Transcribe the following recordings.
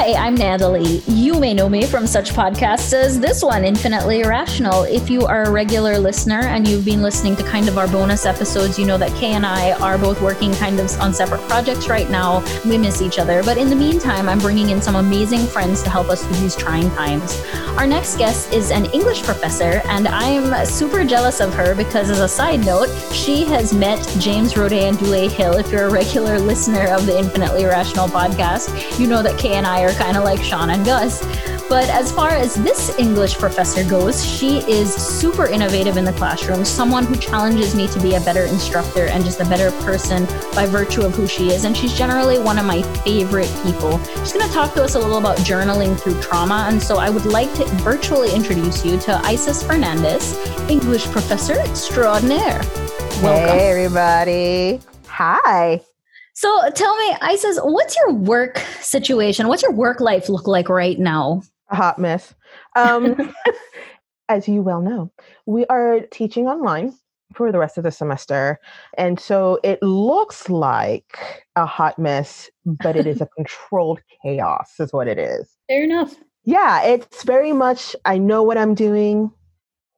Hi, I'm Natalie. You may know me from such podcasts as this one, Infinitely Irrational. If you are a regular listener and you've been listening to kind of our bonus episodes, you know that Kay and I are both working kind of on separate projects right now. We miss each other. But in the meantime, I'm bringing in some amazing friends to help us through these trying times. Our next guest is an English professor, and I'm super jealous of her because, as a side note, she has met James Roday and Dule Hill. If you're a regular listener of the Infinitely Irrational podcast, you know that Kay and I are kind of like Sean and Gus. But as far as this English professor goes, she is super innovative in the classroom, someone who challenges me to be a better instructor and just a better person by virtue of who she is. And she's generally one of my favorite people. She's going to talk to us a little about journaling through trauma. And so I would like to virtually introduce you to Isis Fernandez, English professor extraordinaire. Welcome. Hey, everybody. Hi. So tell me, Isis, what's your work situation? What's your work life look like right now? A hot mess. Um, as you well know, we are teaching online for the rest of the semester. And so it looks like a hot mess, but it is a controlled chaos, is what it is. Fair enough. Yeah, it's very much I know what I'm doing,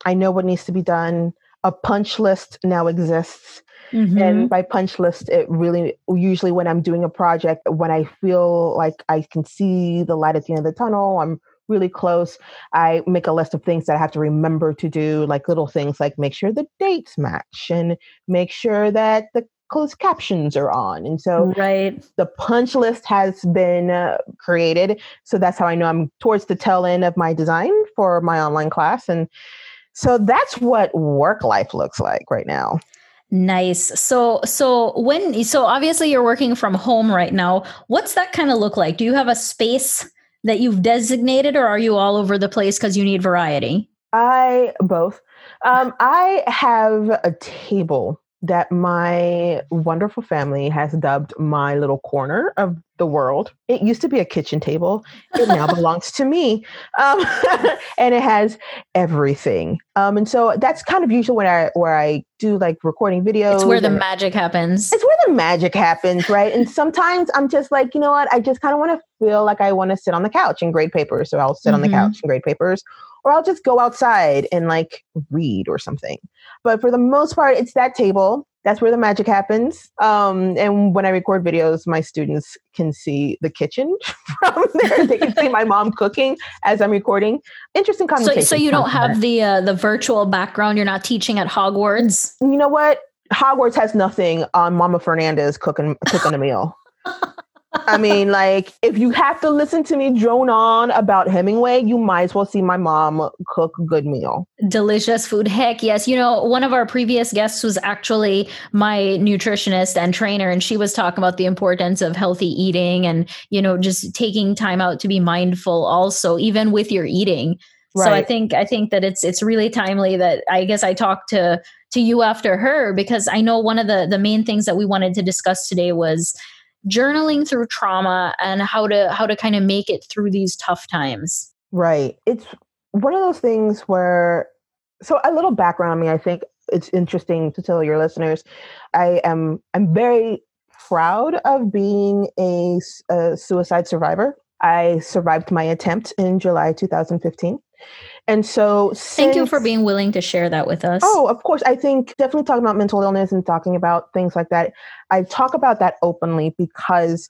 I know what needs to be done. A punch list now exists Mm-hmm. And by punch list, it really usually when I'm doing a project, when I feel like I can see the light at the end of the tunnel, I'm really close. I make a list of things that I have to remember to do, like little things like make sure the dates match and make sure that the closed captions are on. And so right. the punch list has been uh, created. So that's how I know I'm towards the tail end of my design for my online class. And so that's what work life looks like right now. Nice. So so when so obviously you're working from home right now. What's that kind of look like? Do you have a space that you've designated or are you all over the place cuz you need variety? I both. Um, I have a table that my wonderful family has dubbed my little corner of the world. It used to be a kitchen table. It now belongs to me. Um, and it has everything. Um, and so that's kind of usually when I where I do like recording videos. It's where the magic happens. It's where the magic happens, right? and sometimes I'm just like, you know what? I just kind of want to feel like I want to sit on the couch and grade papers. So I'll sit mm-hmm. on the mm-hmm. couch and grade papers or I'll just go outside and like read or something. But for the most part, it's that table. That's where the magic happens. Um, and when I record videos, my students can see the kitchen from there. they can see my mom cooking as I'm recording. Interesting conversation. So, so you don't have the uh, the virtual background. You're not teaching at Hogwarts. You know what? Hogwarts has nothing on Mama Fernandez cooking cooking a meal. I mean, like, if you have to listen to me drone on about Hemingway, you might as well see my mom cook a good meal. Delicious food. Heck yes. You know, one of our previous guests was actually my nutritionist and trainer, and she was talking about the importance of healthy eating and, you know, just taking time out to be mindful also, even with your eating. Right. So I think I think that it's it's really timely that I guess I talked to to you after her because I know one of the the main things that we wanted to discuss today was journaling through trauma and how to how to kind of make it through these tough times. Right. It's one of those things where so a little background on me i think it's interesting to tell your listeners. I am i'm very proud of being a, a suicide survivor. I survived my attempt in july 2015 and so, since, thank you for being willing to share that with us. Oh, of course. I think definitely talking about mental illness and talking about things like that. I talk about that openly because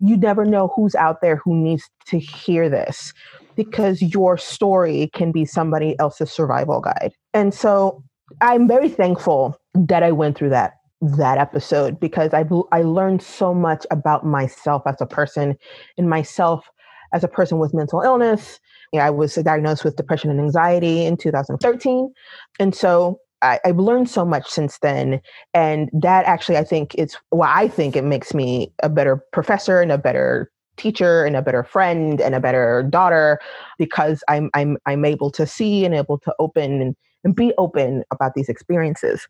you never know who's out there who needs to hear this because your story can be somebody else's survival guide. And so, I'm very thankful that I went through that that episode because I I learned so much about myself as a person and myself as a person with mental illness I was diagnosed with depression and anxiety in 2013. And so I, have learned so much since then. And that actually, I think it's well, I think it makes me a better professor and a better teacher and a better friend and a better daughter because I'm I'm I'm able to see and able to open and, and be open about these experiences.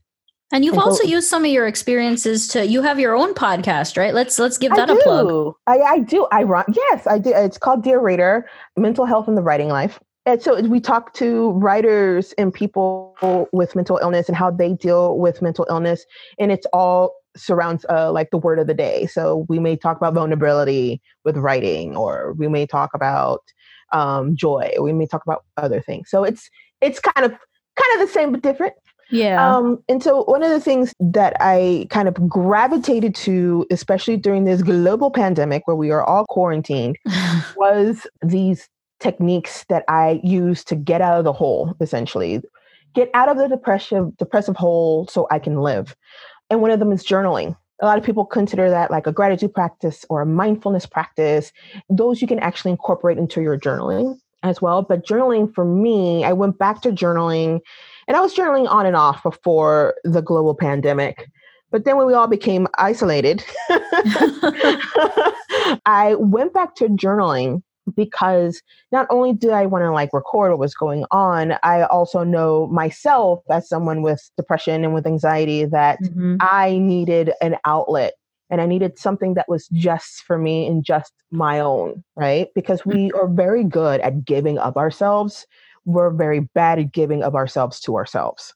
And you've and also so, used some of your experiences to you have your own podcast, right? Let's let's give that a plug. I, I do. I run yes, I do. It's called Dear Reader, Mental Health in the Writing Life. And so we talk to writers and people with mental illness and how they deal with mental illness. And it's all surrounds uh, like the word of the day. So we may talk about vulnerability with writing, or we may talk about um, joy, we may talk about other things. So it's it's kind of kind of the same but different. Yeah. Um, and so one of the things that I kind of gravitated to, especially during this global pandemic where we are all quarantined, was these techniques that I use to get out of the hole, essentially. Get out of the depressive depressive hole so I can live. And one of them is journaling. A lot of people consider that like a gratitude practice or a mindfulness practice. Those you can actually incorporate into your journaling as well. But journaling for me, I went back to journaling and I was journaling on and off before the global pandemic. But then when we all became isolated, I went back to journaling because not only did I want to like record what was going on, I also know myself as someone with depression and with anxiety that mm-hmm. I needed an outlet and I needed something that was just for me and just my own, right? Because we mm-hmm. are very good at giving up ourselves. We're very bad at giving of ourselves to ourselves.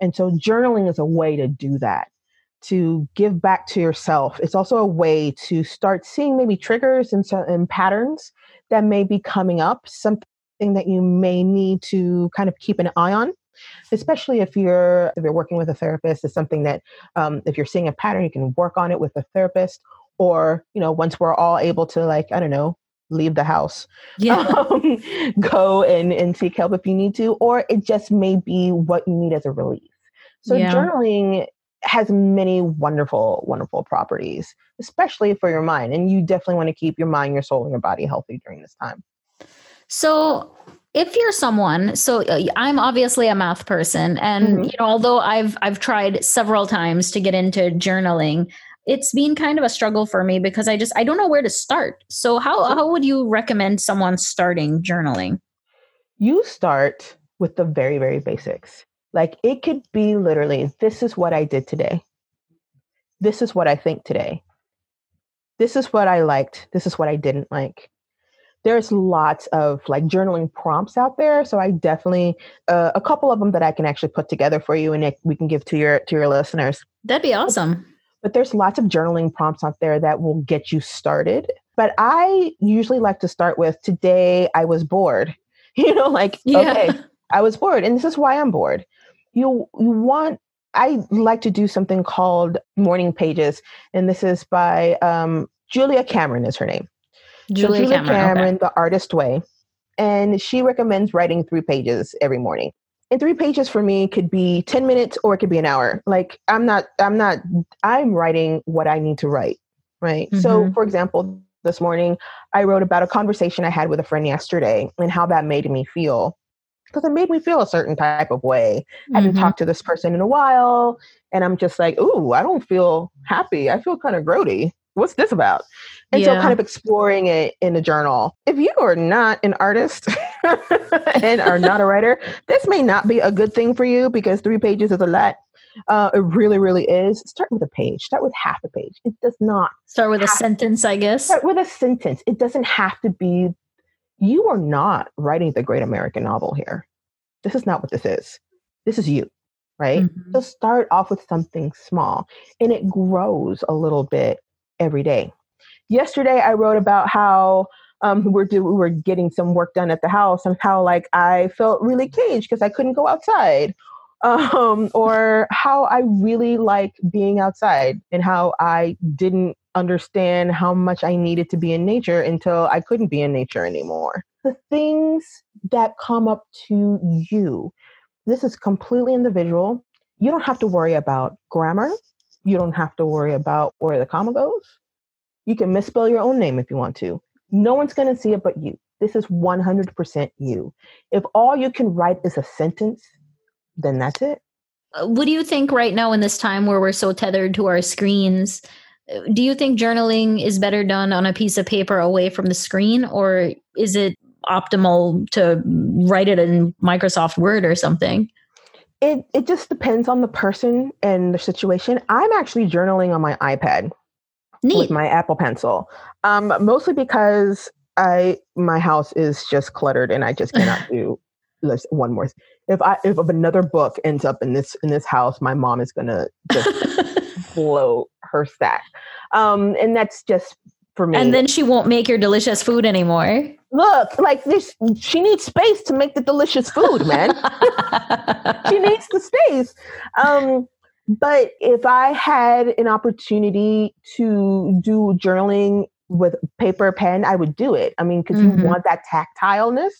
And so journaling is a way to do that to give back to yourself. It's also a way to start seeing maybe triggers and, and patterns that may be coming up, something that you may need to kind of keep an eye on especially if you're if you're working with a therapist is something that um, if you're seeing a pattern you can work on it with a therapist or you know once we're all able to like i don't know leave the house yeah um, go and and seek help if you need to or it just may be what you need as a relief so yeah. journaling has many wonderful, wonderful properties, especially for your mind. And you definitely want to keep your mind, your soul, and your body healthy during this time. So, if you're someone so uh, i'm obviously a math person and mm-hmm. you know although i've i've tried several times to get into journaling it's been kind of a struggle for me because i just i don't know where to start so how how would you recommend someone starting journaling you start with the very very basics like it could be literally this is what I did today. This is what I think today. This is what I liked. This is what I didn't like. There's lots of like journaling prompts out there, so I definitely uh, a couple of them that I can actually put together for you and it, we can give to your to your listeners. That'd be awesome. But there's lots of journaling prompts out there that will get you started. But I usually like to start with today I was bored. You know, like yeah. okay, I was bored and this is why I'm bored you you want I like to do something called morning pages, and this is by um, Julia Cameron is her name. Julia, Julia Cameron, Cameron okay. the artist way, and she recommends writing three pages every morning. And three pages for me could be 10 minutes or it could be an hour. Like I'm not, I'm not, I'm writing what I need to write. Right. Mm-hmm. So for example, this morning I wrote about a conversation I had with a friend yesterday and how that made me feel because it made me feel a certain type of way. Mm-hmm. I haven't talked to this person in a while, and I'm just like, ooh, I don't feel happy. I feel kind of grody. What's this about? And yeah. so, kind of exploring it in a journal. If you are not an artist and are not a writer, this may not be a good thing for you because three pages is a lot. Uh, it really, really is. Start with a page. Start with half a page. It does not start with a sentence, I guess. Start with a sentence. It doesn't have to be you are not writing the great American novel here. This is not what this is. This is you, right? Mm-hmm. So start off with something small and it grows a little bit every day. Yesterday, I wrote about how um, we're do, we were getting some work done at the house and how like I felt really caged because I couldn't go outside, um, or how I really like being outside and how I didn't understand how much I needed to be in nature until I couldn't be in nature anymore. The things that come up to you, this is completely individual. You don't have to worry about grammar. You don't have to worry about where the comma goes. You can misspell your own name if you want to. No one's going to see it but you. This is 100% you. If all you can write is a sentence, then that's it. Uh, what do you think right now in this time where we're so tethered to our screens? do you think journaling is better done on a piece of paper away from the screen or is it optimal to write it in Microsoft Word or something? It it just depends on the person and the situation. I'm actually journaling on my iPad Neat. with my Apple Pencil, um, mostly because I my house is just cluttered and I just cannot do this one more. If I if another book ends up in this in this house, my mom is gonna just blow her stack. Um, and that's just for me. And then she won't make your delicious food anymore. Look, like this, she needs space to make the delicious food, man. she needs the space. Um, but if I had an opportunity to do journaling with paper pen, I would do it. I mean, because mm-hmm. you want that tactileness.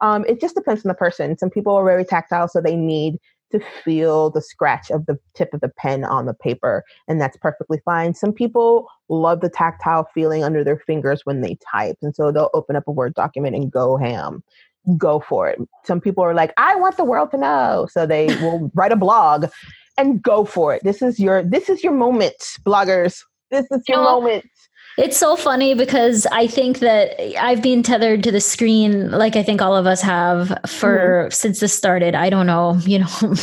Um, it just depends on the person. Some people are very tactile, so they need to feel the scratch of the tip of the pen on the paper, and that's perfectly fine. Some people love the tactile feeling under their fingers when they type, and so they'll open up a Word document and go ham. Go for it. Some people are like, I want the world to know. So they will write a blog and go for it. This is your this is your moment, bloggers. This is your moment. It's so funny because I think that I've been tethered to the screen, like I think all of us have for mm-hmm. since this started. I don't know, you know,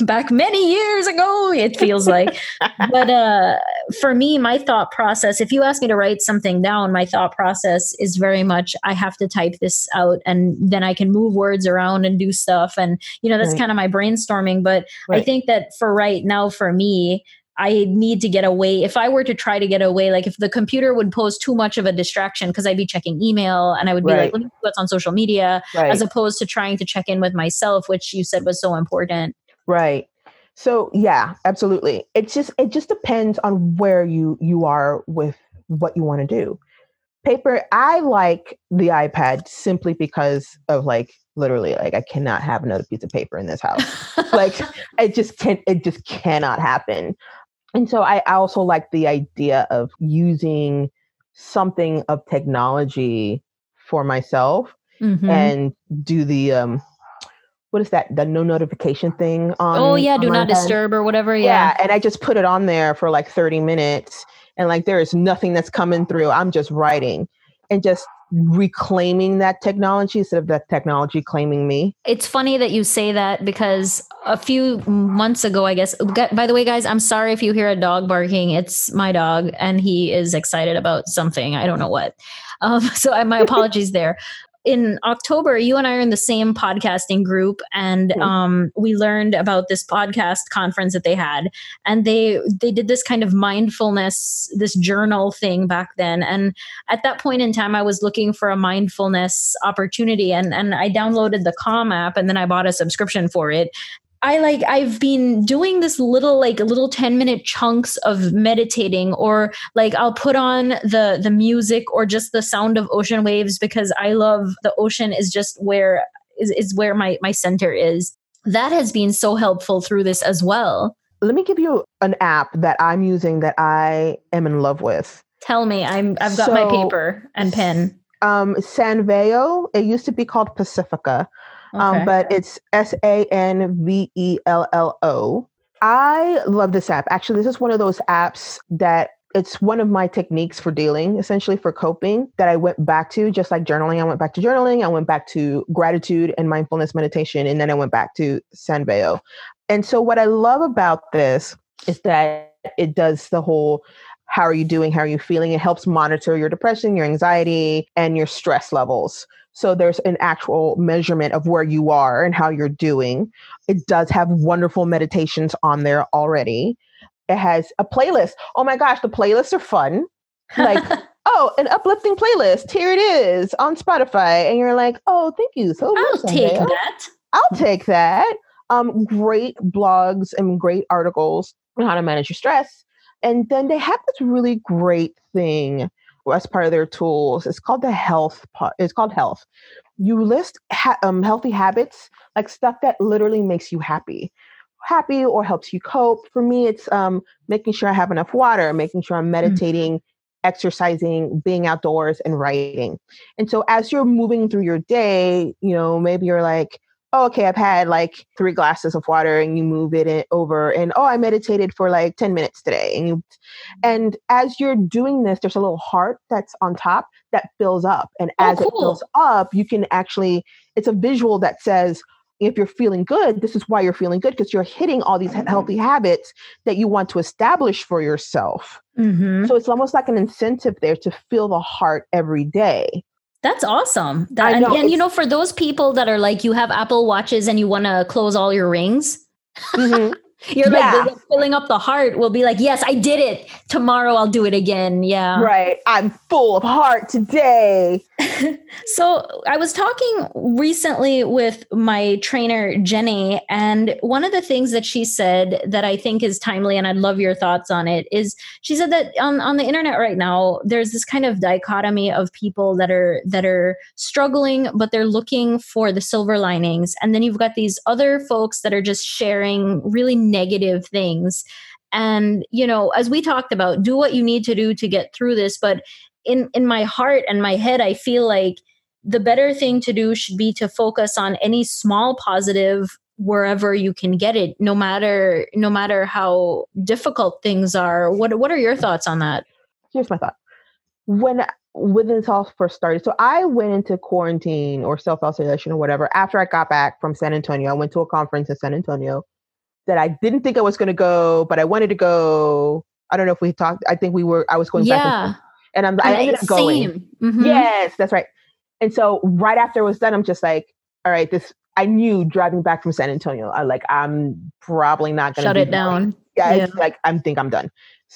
back many years ago, it feels like. but uh, for me, my thought process, if you ask me to write something down, my thought process is very much I have to type this out and then I can move words around and do stuff. And, you know, that's right. kind of my brainstorming. But right. I think that for right now, for me, I need to get away. If I were to try to get away, like if the computer would pose too much of a distraction, because I'd be checking email and I would be right. like, let me see what's on social media, right. as opposed to trying to check in with myself, which you said was so important. Right. So yeah, absolutely. It's just it just depends on where you you are with what you want to do. Paper, I like the iPad simply because of like literally like I cannot have another piece of paper in this house. like it just can't it just cannot happen and so I also like the idea of using something of technology for myself mm-hmm. and do the um what is that the no notification thing on oh yeah do not disturb or whatever yeah. yeah and i just put it on there for like 30 minutes and like there is nothing that's coming through i'm just writing and just reclaiming that technology instead of that technology claiming me. It's funny that you say that because a few months ago, I guess, by the way, guys, I'm sorry if you hear a dog barking. It's my dog and he is excited about something. I don't know what. Um, so my apologies there in October, you and I are in the same podcasting group, and mm-hmm. um, we learned about this podcast conference that they had, and they they did this kind of mindfulness, this journal thing back then. And at that point in time, I was looking for a mindfulness opportunity, and and I downloaded the Calm app, and then I bought a subscription for it. I like I've been doing this little like little 10 minute chunks of meditating or like I'll put on the the music or just the sound of ocean waves because I love the ocean is just where is, is where my my center is. That has been so helpful through this as well. Let me give you an app that I'm using that I am in love with. Tell me, I'm I've got so, my paper and pen. Um Sanvello, it used to be called Pacifica. Um, okay. But it's S A N V E L L O. I love this app. Actually, this is one of those apps that it's one of my techniques for dealing, essentially for coping, that I went back to, just like journaling. I went back to journaling, I went back to gratitude and mindfulness meditation, and then I went back to Sanvello. And so, what I love about this is that it does the whole how are you doing? How are you feeling? It helps monitor your depression, your anxiety, and your stress levels. So there's an actual measurement of where you are and how you're doing. It does have wonderful meditations on there already. It has a playlist. Oh my gosh, the playlists are fun. Like, oh, an uplifting playlist. Here it is on Spotify. And you're like, oh, thank you so much. I'll take that. I'll take that. Um, great blogs and great articles on how to manage your stress. And then they have this really great thing as part of their tools. It's called the health part. It's called health. You list ha- um, healthy habits, like stuff that literally makes you happy, happy or helps you cope. For me, it's um, making sure I have enough water, making sure I'm mm. meditating, mm-hmm. exercising, being outdoors, and writing. And so as you're moving through your day, you know, maybe you're like, oh, okay, I've had like three glasses of water and you move it over and oh, I meditated for like 10 minutes today. And you and as you're doing this, there's a little heart that's on top that fills up. And oh, as cool. it fills up, you can actually, it's a visual that says, if you're feeling good, this is why you're feeling good because you're hitting all these healthy habits that you want to establish for yourself. Mm-hmm. So it's almost like an incentive there to feel the heart every day. That's awesome. That, know, and, and you know, for those people that are like, you have Apple Watches and you want to close all your rings. Mm-hmm. You're yeah. like filling up the heart will be like, yes, I did it. Tomorrow I'll do it again. Yeah. Right. I'm full of heart today. so I was talking recently with my trainer, Jenny, and one of the things that she said that I think is timely, and I'd love your thoughts on it, is she said that on, on the internet right now, there's this kind of dichotomy of people that are that are struggling, but they're looking for the silver linings. And then you've got these other folks that are just sharing really negative things and you know as we talked about do what you need to do to get through this but in in my heart and my head i feel like the better thing to do should be to focus on any small positive wherever you can get it no matter no matter how difficult things are what what are your thoughts on that here's my thought when when this all first started so i went into quarantine or self-isolation or whatever after i got back from san antonio i went to a conference in san antonio that I didn't think I was going to go, but I wanted to go. I don't know if we talked. I think we were. I was going yeah. back, and, I'm. I ended up going. Mm-hmm. Yes, that's right. And so right after it was done, I'm just like, all right, this. I knew driving back from San Antonio, I like I'm probably not going to shut it down. Yeah, yeah. like I think I'm done.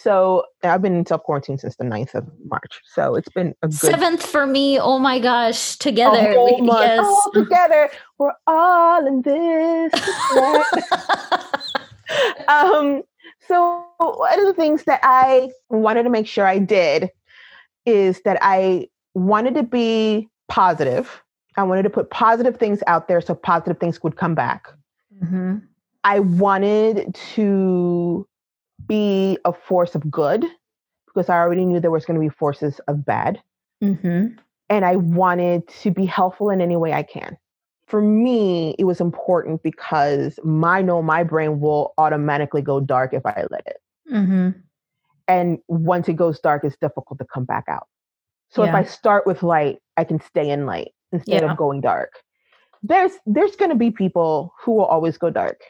So I've been in self quarantine since the 9th of March. So it's been a good seventh for me. Oh my gosh, together. Yes. All together. We're all in this. um, so one of the things that I wanted to make sure I did is that I wanted to be positive. I wanted to put positive things out there so positive things would come back. Mm-hmm. I wanted to be a force of good because I already knew there was going to be forces of bad. Mm-hmm. And I wanted to be helpful in any way I can for me, it was important because my know my brain will automatically go dark if I let it. Mm-hmm. And once it goes dark, it's difficult to come back out. So yeah. if I start with light, I can stay in light instead yeah. of going dark. There's there's going to be people who will always go dark.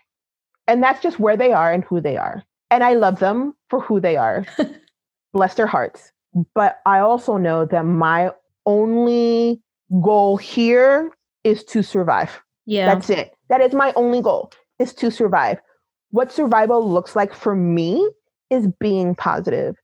And that's just where they are and who they are. And I love them for who they are. Bless their hearts. But I also know that my only goal here is to survive. Yeah. That's it. That is my only goal is to survive. What survival looks like for me is being positive,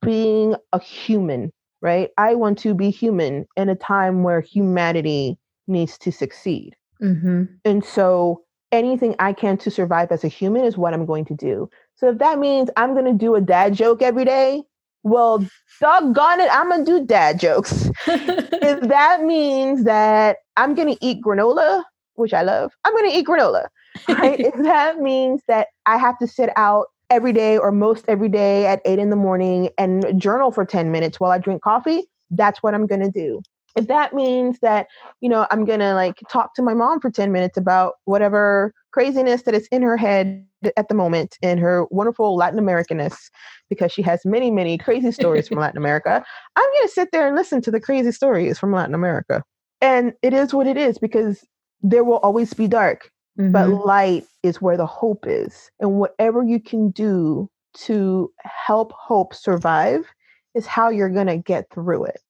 being a human, right? I want to be human in a time where humanity needs to succeed. Mm-hmm. And so anything I can to survive as a human is what I'm going to do. So if that means I'm going to do a dad joke every day, well, doggone it, I'm gonna do dad jokes. if that means that I'm gonna eat granola, which I love, I'm gonna eat granola. Right? if that means that I have to sit out every day or most every day at eight in the morning and journal for 10 minutes while I drink coffee, that's what I'm gonna do. If that means that, you know, I'm gonna like talk to my mom for 10 minutes about whatever craziness that is in her head at the moment in her wonderful Latin Americanness, because she has many, many crazy stories from Latin America. I'm going to sit there and listen to the crazy stories from Latin America. And it is what it is because there will always be dark, mm-hmm. but light is where the hope is. And whatever you can do to help hope survive is how you're going to get through it.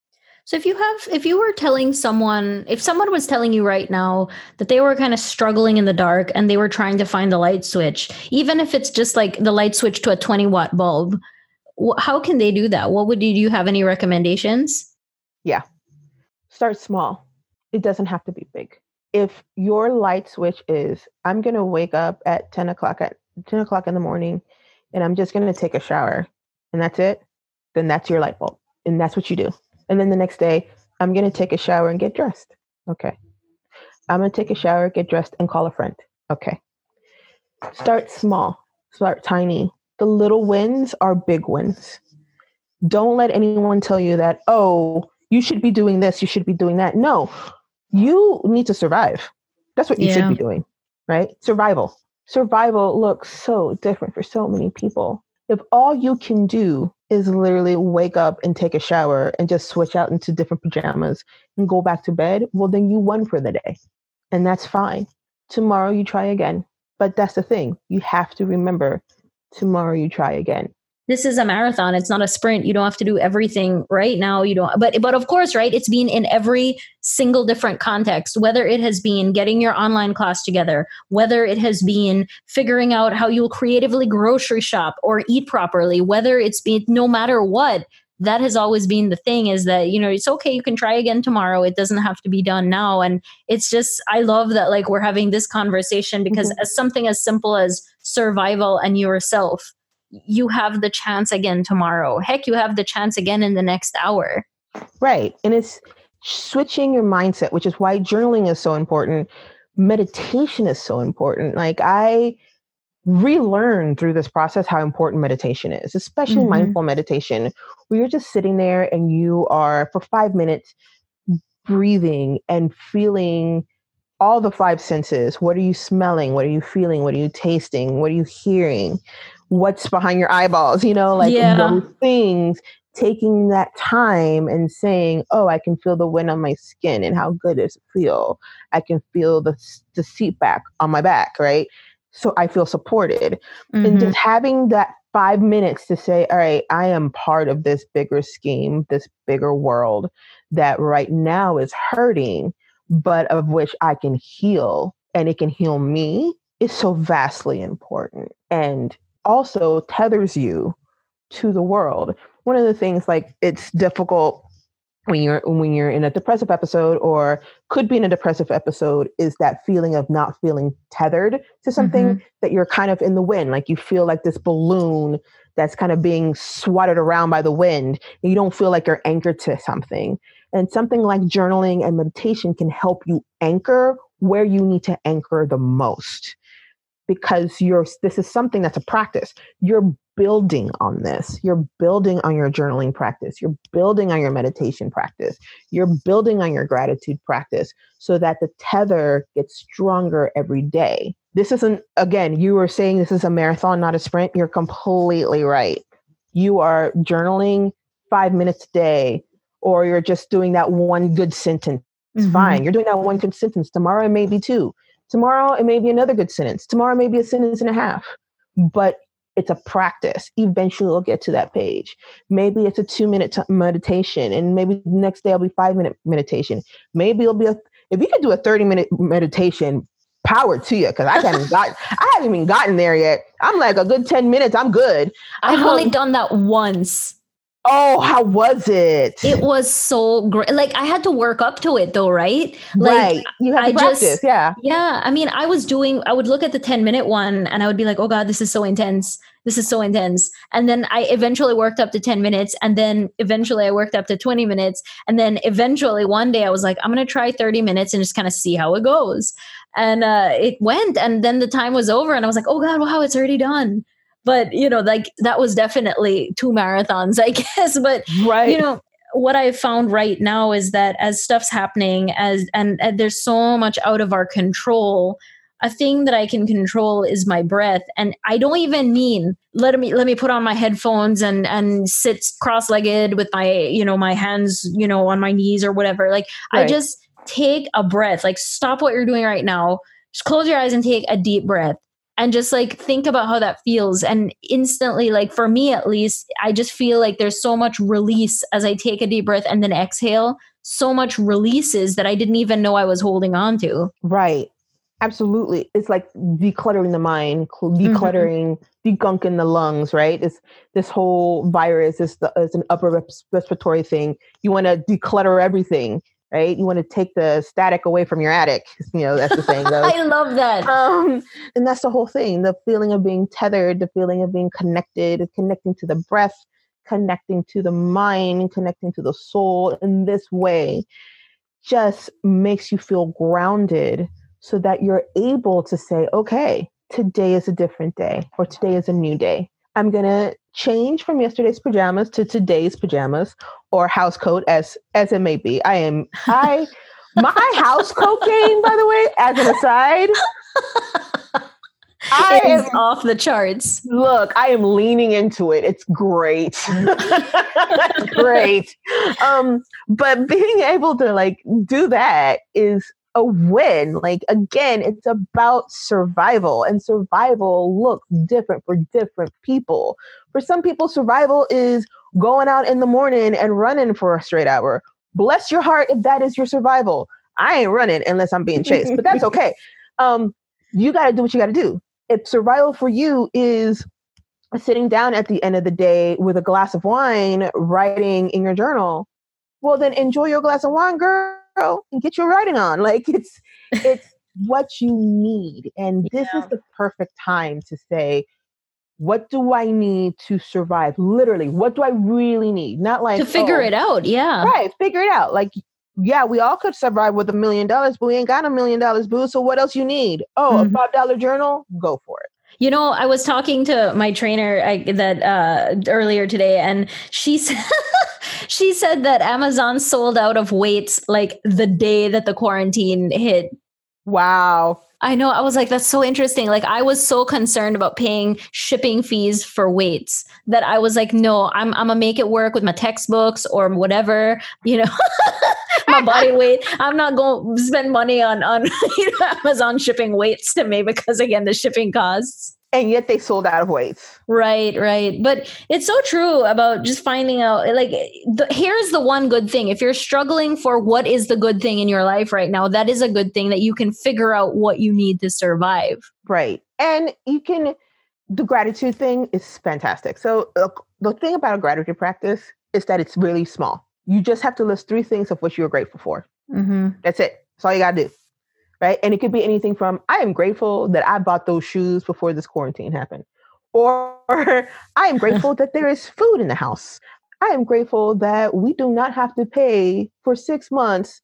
So if you have if you were telling someone if someone was telling you right now that they were kind of struggling in the dark and they were trying to find the light switch, even if it's just like the light switch to a 20 watt bulb, how can they do that? What would do you have any recommendations? Yeah. Start small. It doesn't have to be big. If your light switch is I'm gonna wake up at 10 o'clock at 10 o'clock in the morning and I'm just gonna take a shower and that's it, then that's your light bulb. And that's what you do and then the next day, I'm going to take a shower and get dressed. Okay. I'm going to take a shower, get dressed, and call a friend. Okay. Start small, start tiny. The little wins are big wins. Don't let anyone tell you that, oh, you should be doing this, you should be doing that. No, you need to survive. That's what you yeah. should be doing, right? Survival. Survival looks so different for so many people. If all you can do is literally wake up and take a shower and just switch out into different pajamas and go back to bed, well, then you won for the day. And that's fine. Tomorrow you try again. But that's the thing. You have to remember tomorrow you try again. This is a marathon. It's not a sprint. You don't have to do everything right now. You don't but but of course right it's been in every single different context whether it has been getting your online class together whether it has been figuring out how you'll creatively grocery shop or eat properly whether it's been no matter what that has always been the thing is that you know it's okay you can try again tomorrow. It doesn't have to be done now. And it's just i love that like we're having this conversation because mm-hmm. as something as simple as survival and yourself you have the chance again tomorrow. Heck, you have the chance again in the next hour. Right. And it's switching your mindset, which is why journaling is so important. Meditation is so important. Like I relearned through this process how important meditation is, especially mm-hmm. mindful meditation, where you're just sitting there and you are for five minutes breathing and feeling all the five senses. What are you smelling? What are you feeling? What are you tasting? What are you hearing? What's behind your eyeballs, you know, like yeah. those things, taking that time and saying, oh, I can feel the wind on my skin and how good does it feel? I can feel the, the seat back on my back, right? So I feel supported. Mm-hmm. And just having that five minutes to say, all right, I am part of this bigger scheme, this bigger world that right now is hurting, but of which I can heal and it can heal me is so vastly important. And also tethers you to the world. One of the things like it's difficult when you're when you're in a depressive episode or could be in a depressive episode is that feeling of not feeling tethered to something mm-hmm. that you're kind of in the wind like you feel like this balloon that's kind of being swatted around by the wind and you don't feel like you're anchored to something and something like journaling and meditation can help you anchor where you need to anchor the most because you're this is something that's a practice. You're building on this. You're building on your journaling practice. You're building on your meditation practice. You're building on your gratitude practice so that the tether gets stronger every day. This isn't again you were saying this is a marathon not a sprint. You're completely right. You are journaling 5 minutes a day or you're just doing that one good sentence. It's mm-hmm. fine. You're doing that one good sentence. Tomorrow maybe two Tomorrow, it may be another good sentence. Tomorrow, may be a sentence and a half. But it's a practice. Eventually, we'll get to that page. Maybe it's a two minute t- meditation, and maybe the next day it'll be five minute meditation. Maybe it'll be a, if you could do a 30 minute meditation, power to you because I haven't got I haven't even gotten there yet. I'm like a good 10 minutes, I'm good. I've um, only done that once. Oh, how was it? It was so great. Like I had to work up to it though, right? Like right. you had to I practice, just, yeah. Yeah. I mean, I was doing I would look at the 10 minute one and I would be like, oh God, this is so intense. This is so intense. And then I eventually worked up to 10 minutes. And then eventually I worked up to 20 minutes. And then eventually one day I was like, I'm gonna try 30 minutes and just kind of see how it goes. And uh it went. And then the time was over and I was like, oh God, wow, it's already done but you know like that was definitely two marathons i guess but right you know what i found right now is that as stuff's happening as and, and there's so much out of our control a thing that I can control is my breath. And I don't even mean let me let me put on my headphones and and sit cross-legged with my, you know, my hands, you know, on my knees or whatever. Like right. I just take a breath. Like stop what you're doing right now. Just close your eyes and take a deep breath and just like think about how that feels. And instantly like for me at least i just feel like there's so much release as i take a deep breath and then exhale. So much releases that i didn't even know i was holding on to. Right. Absolutely. It's like decluttering the mind mm-hmm. decluttering mm-hmm. degunking the lungs right? It's this whole virus is, the, is an upper respiratory thing. You want to declutter everything right? You want to take the static away from your attic. You know, that's the saying goes. I love that. Um, and that's the whole thing the feeling of being tethered, the feeling of being connected, connecting to the breath, connecting to the mind, connecting to the soul in this way just makes you feel grounded so that you're able to say, okay, today is a different day or today is a new day. I'm going to change from yesterday's pajamas to today's pajamas or house coat as as it may be. I am I my house coat game, by the way, as an aside. I am off the charts. Look, I am leaning into it. It's great. That's great. Um, but being able to like do that is a win. Like again, it's about survival, and survival looks different for different people. For some people, survival is going out in the morning and running for a straight hour. Bless your heart if that is your survival. I ain't running unless I'm being chased, but that's okay. Um, you got to do what you got to do. If survival for you is sitting down at the end of the day with a glass of wine, writing in your journal, well, then enjoy your glass of wine, girl, and get your writing on. Like it's it's what you need, and this yeah. is the perfect time to say, what do I need to survive? Literally, what do I really need? Not like to figure oh, it out. Yeah, right. Figure it out. Like yeah, we all could survive with a million dollars, but we ain't got a million dollars, boo. So what else you need? Oh, mm-hmm. a five dollar journal? Go for it. You know, I was talking to my trainer I, that uh, earlier today, and she said she said that Amazon sold out of weights like the day that the quarantine hit. Wow. I know. I was like, that's so interesting. Like, I was so concerned about paying shipping fees for weights that I was like, no, I'm, I'm gonna make it work with my textbooks or whatever, you know, my body weight. I'm not going to spend money on, on you know, Amazon shipping weights to me because, again, the shipping costs and yet they sold out of weights. Right, right. But it's so true about just finding out like the, here's the one good thing. If you're struggling for what is the good thing in your life right now, that is a good thing that you can figure out what you need to survive. Right. And you can the gratitude thing is fantastic. So uh, the thing about a gratitude practice is that it's really small. You just have to list three things of what you're grateful for. Mm-hmm. That's it. That's all you got to do right? And it could be anything from I am grateful that I bought those shoes before this quarantine happened, or I am grateful that there is food in the house. I am grateful that we do not have to pay for six months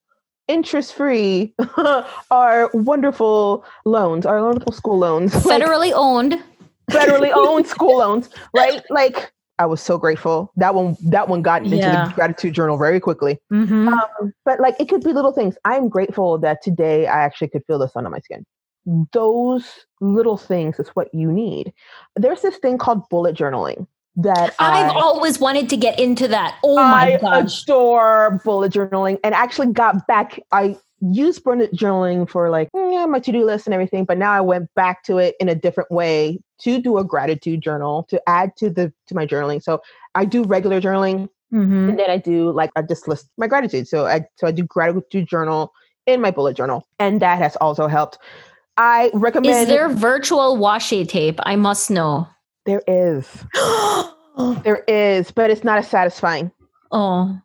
interest free our wonderful loans, our wonderful school loans. Federally like, owned. Federally owned school loans, right? Like I was so grateful. That one, that one got into yeah. the gratitude journal very quickly. Mm-hmm. Um, but like, it could be little things. I'm grateful that today I actually could feel the sun on my skin. Those little things is what you need. There's this thing called bullet journaling that I've I, always wanted to get into that. Oh my I gosh. adore bullet journaling and actually got back. I used bullet journaling for like yeah, my to-do list and everything, but now I went back to it in a different way to do a gratitude journal to add to the to my journaling. So I do regular journaling mm-hmm. and then I do like I just list my gratitude. So I so I do gratitude journal in my bullet journal. And that has also helped. I recommend Is there virtual washi tape? I must know. There is. there is, but it's not as satisfying. Oh.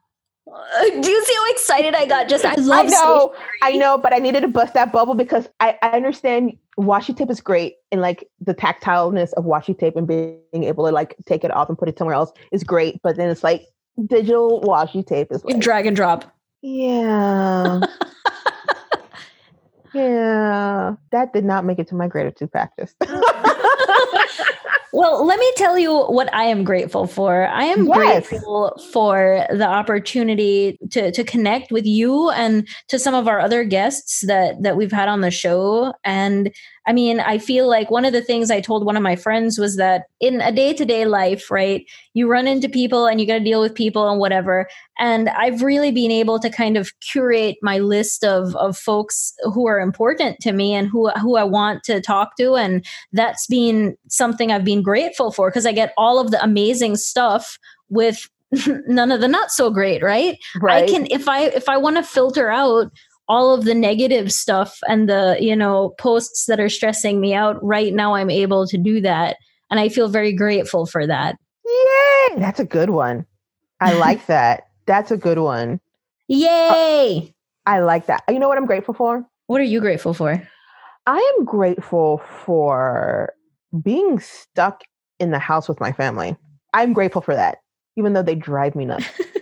Do you see how excited I got? Just I love. I know, I know, but I needed to bust that bubble because I, I understand washi tape is great and like the tactileness of washi tape and being able to like take it off and put it somewhere else is great. But then it's like digital washi tape is like drag and drop. Yeah. yeah. That did not make it to my gratitude practice. Oh, Well, let me tell you what I am grateful for. I am yes. grateful for the opportunity to to connect with you and to some of our other guests that that we've had on the show and I mean, I feel like one of the things I told one of my friends was that in a day to day life, right, you run into people and you got to deal with people and whatever. And I've really been able to kind of curate my list of, of folks who are important to me and who, who I want to talk to. And that's been something I've been grateful for because I get all of the amazing stuff with none of the not so great right? right i can if i if i want to filter out all of the negative stuff and the you know posts that are stressing me out right now i'm able to do that. And i feel very grateful for that. Yay! That's a good one. I like that. That's a good one. Yay! I, I like that. You know what i'm grateful for? What are you grateful for? I am grateful for being stuck in the house with my family. I'm grateful for that even though they drive me nuts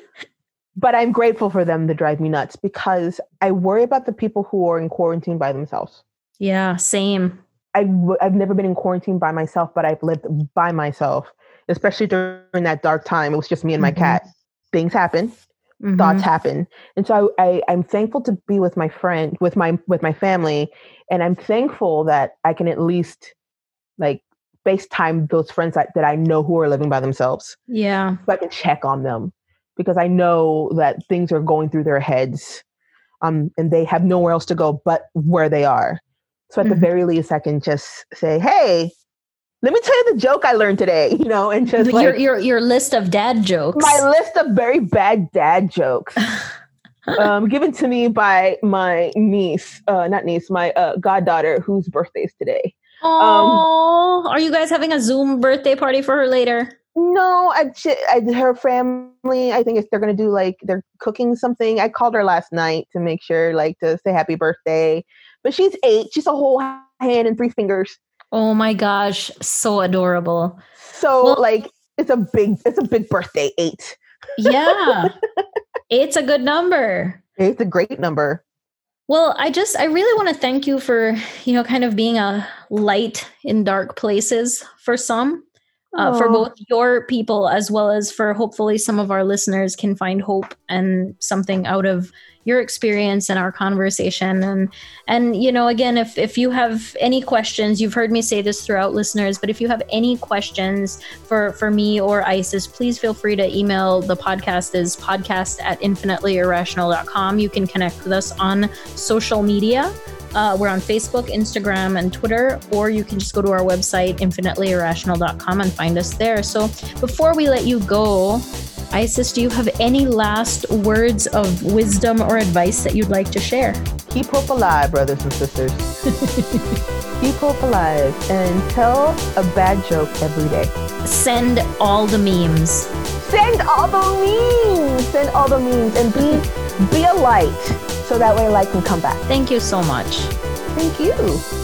but I'm grateful for them to drive me nuts because I worry about the people who are in quarantine by themselves. Yeah, same. I w- I've never been in quarantine by myself, but I've lived by myself, especially during that dark time. It was just me and my mm-hmm. cat. Things happen, mm-hmm. thoughts happen, and so I, I I'm thankful to be with my friend, with my with my family, and I'm thankful that I can at least like FaceTime those friends that, that I know who are living by themselves. Yeah, so I can check on them because I know that things are going through their heads um, and they have nowhere else to go but where they are. So at mm-hmm. the very least, I can just say, "Hey, let me tell you the joke I learned today," you know, and just your your your list of dad jokes. My list of very bad dad jokes. um, given to me by my niece, uh, not niece, my uh, goddaughter, whose birthday is today. Oh, um, are you guys having a Zoom birthday party for her later? No, I, I her family. I think if they're gonna do like they're cooking something. I called her last night to make sure, like, to say happy birthday. But she's eight. She's a whole hand and three fingers. Oh my gosh, so adorable. So well, like, it's a big, it's a big birthday. Eight. Yeah, it's a good number. Eight's a great number. Well, I just I really want to thank you for, you know, kind of being a light in dark places for some uh, for both your people as well as for hopefully some of our listeners can find hope and something out of your experience and our conversation. And and you know again if if you have any questions you've heard me say this throughout listeners but if you have any questions for for me or isis please feel free to email the podcast is podcast at infinitelyirrational.com you can connect with us on social media. Uh, we're on Facebook, Instagram, and Twitter, or you can just go to our website, infinitelyirrational.com, and find us there. So before we let you go, Isis, do you have any last words of wisdom or advice that you'd like to share? Keep hope alive, brothers and sisters. Keep hope alive and tell a bad joke every day. Send all the memes. Send all the memes. Send all the memes and be be a light so that way light can come back. Thank you so much. Thank you.